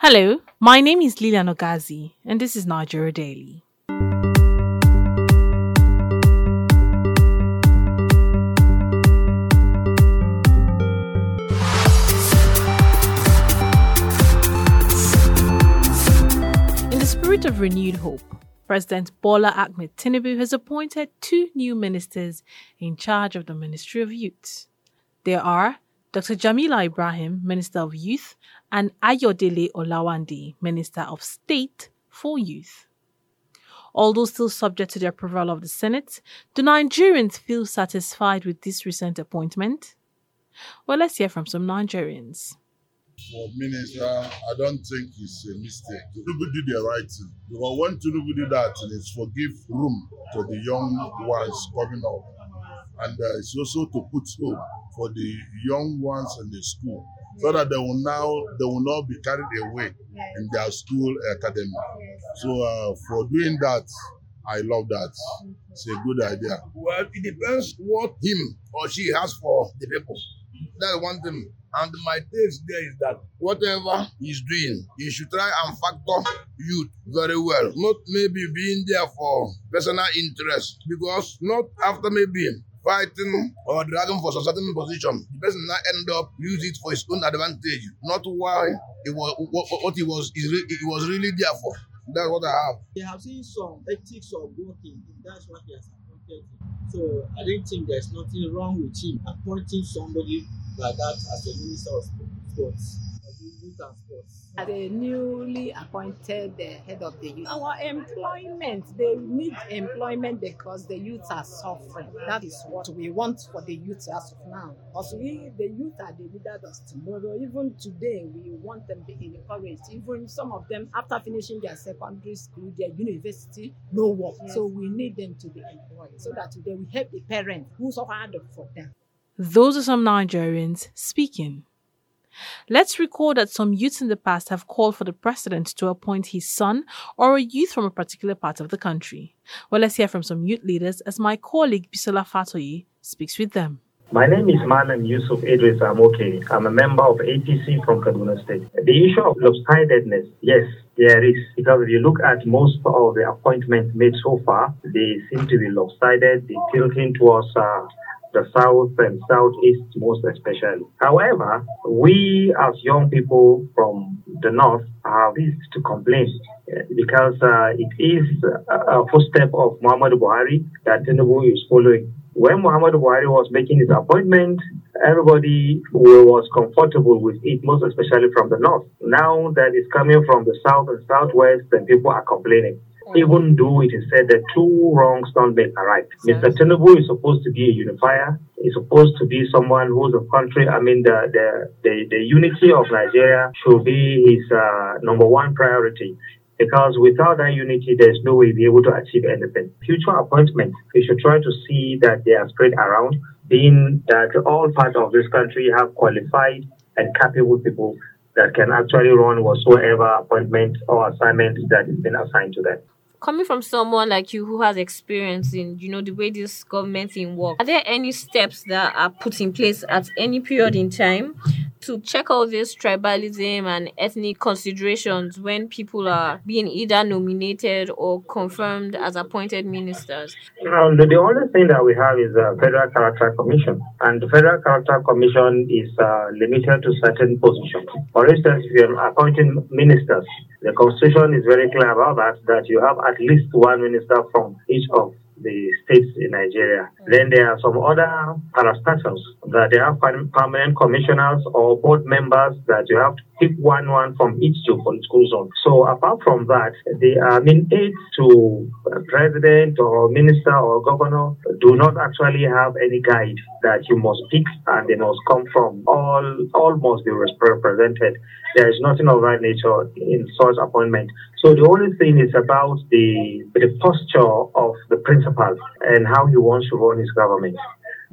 Hello, my name is Lilian Ogazi, and this is Nigeria Daily. In the spirit of renewed hope, President Bola Ahmed Tinubu has appointed two new ministers in charge of the Ministry of Youth. There are Dr. Jamila Ibrahim, Minister of Youth, and Ayodele Olawande, Minister of State for Youth. Although still subject to the approval of the Senate, do Nigerians feel satisfied with this recent appointment? Well, let's hear from some Nigerians. for minister, I don't think it's a mistake. Tinubu did the right thing. Because when Tinubu did that, it's forgive room to the young ones coming up. And uh, it's also to put hope for the young ones in the school so that they will now they will not be carried away in their school academy. So uh, for doing that, I love that. It's a good idea. Well, it depends what him or she has for the people. That's one thing. And my take there is that whatever he's doing, he should try and factor youth very well. Not maybe being there for personal interest. Because not after maybe fighting or dragging for some certain position, the person now end up use it for his own advantage, not why it was what, what he was he was really there for. That's what I have. they have seen some ethics of working, that's what he has appointed. So I don't think there's nothing wrong with him appointing somebody like that as a minister of sports, youth and sports. As a newly appointed uh, head of the youth, our employment, they need employment because the youth are suffering. That is what we want for the youth as of now. Because we, the youth, are the leaders of tomorrow. Even today, we want them to be encouraged. Even some of them, after finishing their secondary school, their university, no work. So we need them to be employed so that they will help the parents who suffered for them. Those are some Nigerians speaking. Let's recall that some youths in the past have called for the president to appoint his son or a youth from a particular part of the country. Well, let's hear from some youth leaders as my colleague Bisola Fatoyi speaks with them. My name is Malam Yusuf Idris Amoke. I'm a member of APC from Kaduna State. The issue of lopsidedness, yes, there is. Because if you look at most of the appointments made so far, they seem to be lopsided. They tilting towards uh, the south and southeast most especially. However, we as young people from the north have this to complain uh, because uh, it is a footstep of Muhammad Buhari that Tinubu is following. When Muhammad Buhari was making his appointment, everybody was comfortable with it, most especially from the north. Now that it's coming from the south and southwest, then people are complaining even though it is said that two wrongs don't make a right. Mr. Tinubu is supposed to be a unifier. He's supposed to be someone who's a country. I mean, the the the, the unity of Nigeria should be his uh, number one priority. Because without that unity, there's no way we'll be able to achieve anything. Future appointments, we should try to see that they are spread around, being that all parts of this country have qualified and capable people that can actually run whatsoever appointment or assignment that is been assigned to them. Coming from someone like you who has experience in you know the way this government in work are there any steps that are put in place at any period in time to check all this tribalism and ethnic considerations when people are being either nominated or confirmed as appointed ministers Now, the, the only thing that we have is a Federal Character Commission, and the Federal Character Commission is uh, limited to certain positions. For instance, if you're appointing ministers, the Constitution is very clear about that, that you have at least one minister from each of the states in Nigeria. Mm. Then there are some other parastatals that they have permanent commissioners or board members that you have to pick one one from each geopolitical zone. So apart from that, the I mean aides to president or minister or governor do not actually have any guide that you must pick and they must come from all all must be represented. There is nothing of that nature in such appointment. So the only thing is about the the posture of the principal and how he wants to run his government.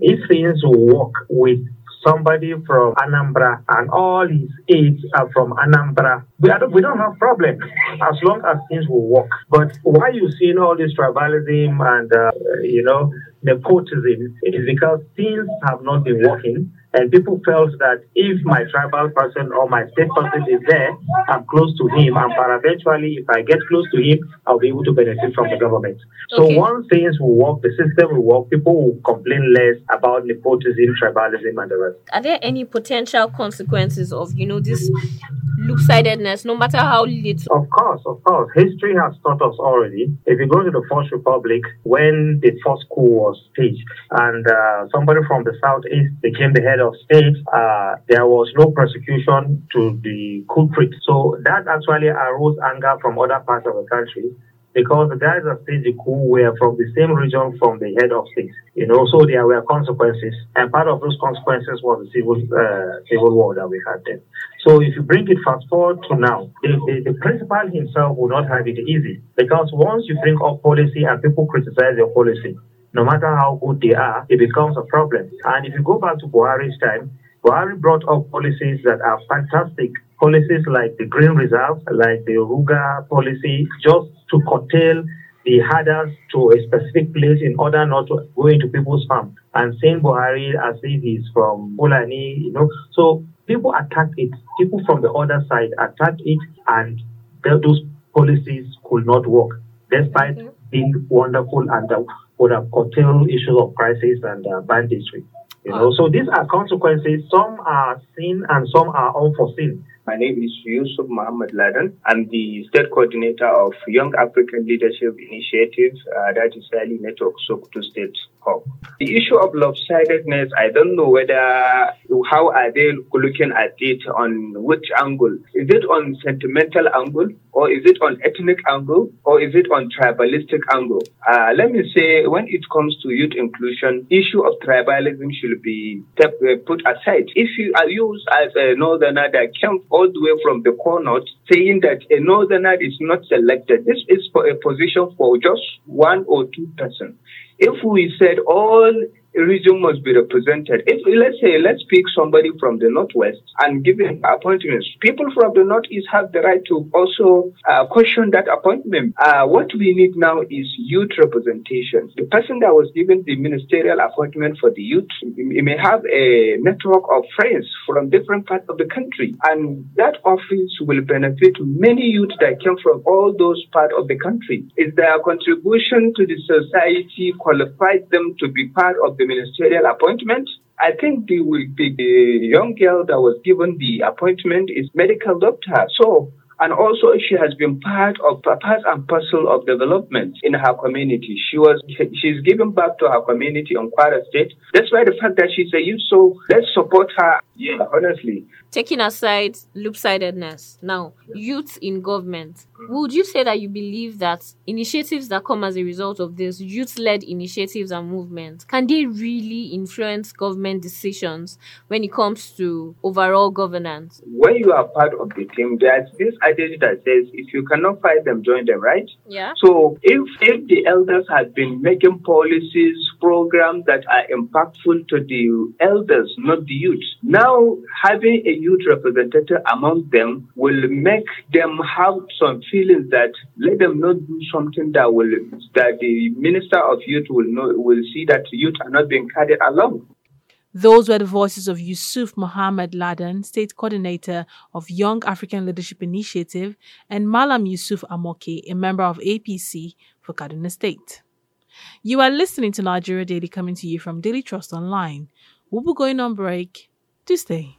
If things work with somebody from Anambra and all his aides are from Anambra, we, are, we don't have problem as long as things will work. But why you seeing all this tribalism and uh, you know nepotism is because things have not been working and people felt that if my tribal person or my state person is there, I'm close to him, and eventually, if I get close to him, I'll be able to benefit from the government. So Okay. once things will work, the system will work, people will complain less about nepotism, tribalism, and the rest. Are there any potential consequences of, you know, this loop-sidedness, no matter how little? Of course, of course. History has taught us already. If you go to the First Republic, when the first coup was staged and uh, somebody from the southeast became the head of state, uh, there was no persecution to the culprit. So that actually arose anger from other parts of the country because the guys that staged the coup were from the same region from the head of state. You know, so there were consequences, and part of those consequences was the civil uh, civil war that we had then. So if you bring it fast forward to now, the, the, the principal himself will not have it easy because once you bring up policy and people criticize your policy, no matter how good they are, it becomes a problem. And if you go back to Buhari's time, Buhari brought up policies that are fantastic. Policies like the Grazing Reserve, like the Ruga policy, just to curtail the herders to a specific place in order not to go into people's farm. And saying Buhari as if he's from Fulani, you know. So people attacked it. People from the other side attacked it, and those policies could not work, despite being wonderful and would have curtailed issues of crisis and uh, banditry. You know, so these are consequences. Some are seen and some are unforeseen. My name is Yusuf Muhammad Laden. I'm the state coordinator of Young African Leadership Initiative, uh, that is YALI Network Sokoto State Hub. The issue of lopsidedness, I don't know whether, how are they looking at it on which angle? Is it on sentimental angle or is it on ethnic angle or is it on tribalistic angle? Uh, let me say, when it comes to youth inclusion, issue of tribalism should be uh, put aside. If you are used as a northerner that came the way from the corner saying that a northerner is not selected, this is for a position for just one or two person. If we said all region must be represented. If let's say let's pick somebody from the northwest and give him appointments, people from the northeast have the right to also uh, question that appointment. Uh, what we need now is youth representation. The person that was given the ministerial appointment for the youth, he may have a network of friends from different parts of the country, and that office will benefit many youth that came from all those parts of the country. Is their contribution to the society qualifies them to be part of the ministerial appointment? I think the, the, the young girl that was given the appointment is medical doctor. So, and also she has been part of part and parcel of development in her community. She was she's given back to her community on Kwara State. That's why the fact that she's a youth. So let's support her. Yeah, honestly. Taking aside loop-sidedness, now youth in government, would you say that you believe that initiatives that come as a result of this youth-led initiatives and movements can they really influence government decisions when it comes to overall governance? When you are part of the team, there's this idea that says if you cannot fight them, join them, right? Yeah. So if if the elders had been making policies, programs that are impactful to the elders, not the youth, now having a youth representative among them will make them have some feelings that let them not do something that will that the minister of youth will know will see that youth are not being carried along. Those were the voices of Yusuf Muhammad Laden, State Coordinator of Young African Leadership Initiative, and Malam Yusuf Amoke, a member of APC for Kaduna State. You are listening to Nigeria Daily coming to you from Daily Trust Online. We'll be going on break. Do stay.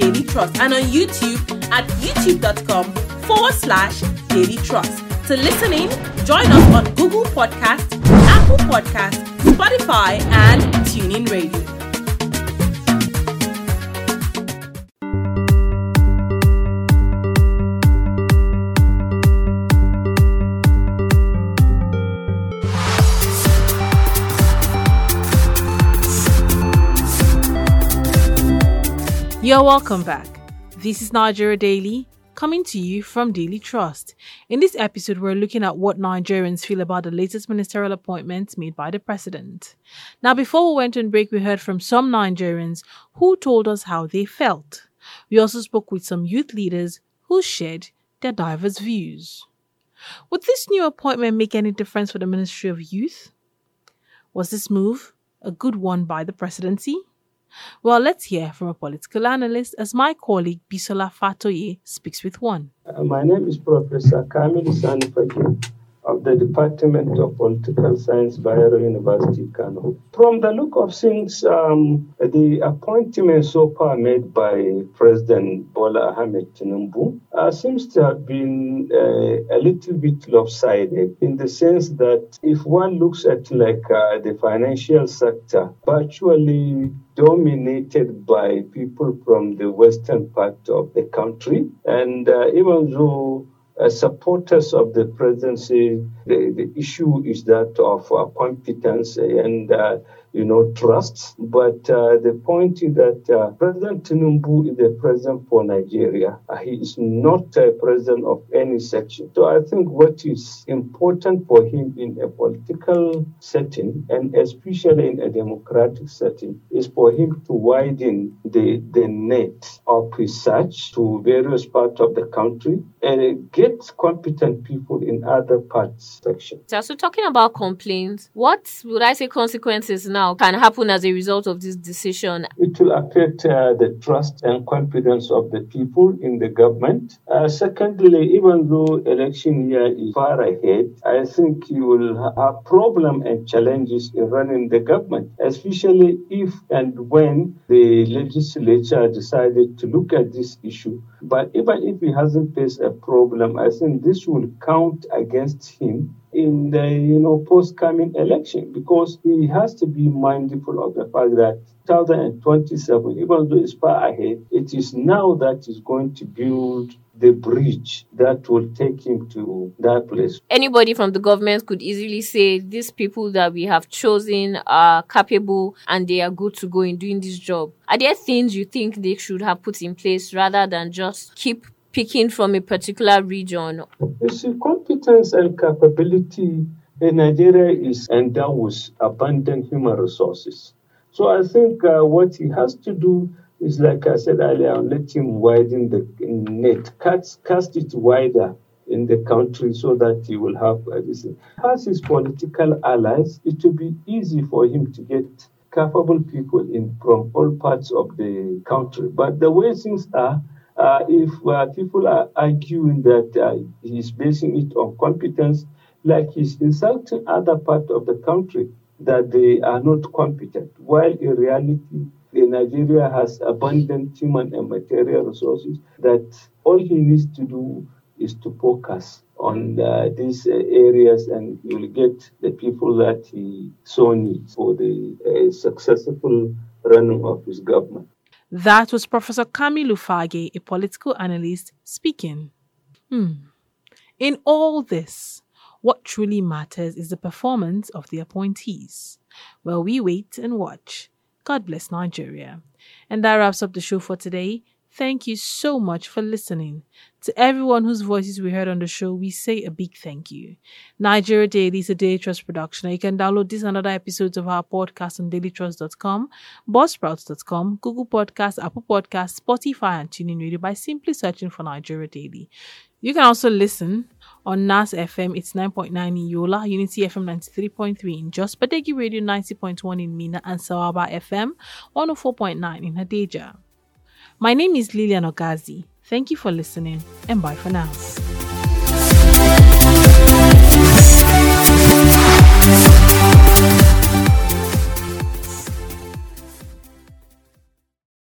Daily Trust, and on YouTube at youtube.com forward slash Daily Trust. To listen in, join us on Google Podcast, Apple Podcast, Spotify, and TuneIn Radio. You're welcome back. This is Nigeria Daily, coming to you from Daily Trust. In this episode, we're looking at what Nigerians feel about the latest ministerial appointments made by the president. Now, before we went on break, we heard from some Nigerians who told us how they felt. We also spoke with some youth leaders who shared their diverse views. Would this new appointment make any difference for the Ministry of Youth? Was this move a good one by the presidency? Well, let's hear from a political analyst as my colleague Bisola Fatoye speaks with one. Uh, my name is Professor Kamilu Sani Fage of the Department of Political Science, Bayero University, Kano. From the look of things, um, the appointment so far made by President Bola Ahmed Tinubu uh, seems to have been uh, a little bit lopsided in the sense that if one looks at like uh, the financial sector, virtually dominated by people from the western part of the country, and uh, even though supporters of the presidency, the, the issue is that of uh, competence and uh, you know, trust. But uh, the point is that uh, President Tinubu is the president for Nigeria. Uh, he is not a president of any section. So I think what is important for him in a political setting, and especially in a democratic setting, is for him to widen the, the net of research to various parts of the country and get competent people in other parts section. So talking about complaints, what would I say consequences now? Now can happen as a result of this decision? It will affect uh, the trust and confidence of the people in the government. Uh, secondly, even though election year is far ahead, I think you will have problem and challenges in running the government, especially if and when the legislature decided to look at this issue. But even if he hasn't faced a problem, I think this will count against him in the you know post coming election because he has to be mindful of the fact that 2027, even though it's far ahead, it is now that is going to build the bridge that will take him to that place. Anybody from the government could easily say these people that we have chosen are capable and they are good to go in doing this job. Are there things you think they should have put in place rather than just keep picking from a particular region? You see, competence and capability in Nigeria is endowed with abundant human resources. So I think uh, what he has to do is, like I said earlier, let him widen the net, cast, cast it wider in the country so that he will have uh. As his political allies, it will be easy for him to get capable people in from all parts of the country. But the way things are, uh, if uh, people are arguing that uh, he's basing it on competence, like he's insulting other parts of the country that they are not competent, while in reality, Nigeria has abundant human and material resources that all he needs to do is to focus on uh, these uh, areas and will get the people that he so needs for the uh, successful running of his government. That was Professor Kamilu Fage, a political analyst, speaking. Hmm. In all this, what truly matters is the performance of the appointees. Well, we wait and watch. God bless Nigeria. And that wraps up the show for today. Thank you so much for listening. To everyone whose voices we heard on the show, we say a big thank you. Nigeria Daily is a Daily Trust production. You can download this and other episodes of our podcast on dailytrust.com, buzzsprouts.com, Google Podcasts, Apple Podcasts, Spotify, and TuneIn Radio by simply searching for Nigeria Daily. You can also listen on NAS FM, it's 9.9 in Yola, Unity FM 93.3 in Jos, Badeggi Radio 90.1 in Minna, and Sawaba FM 104.9 in Hadejia. My name is Lilian Ogazi. Thank you for listening, and bye for now.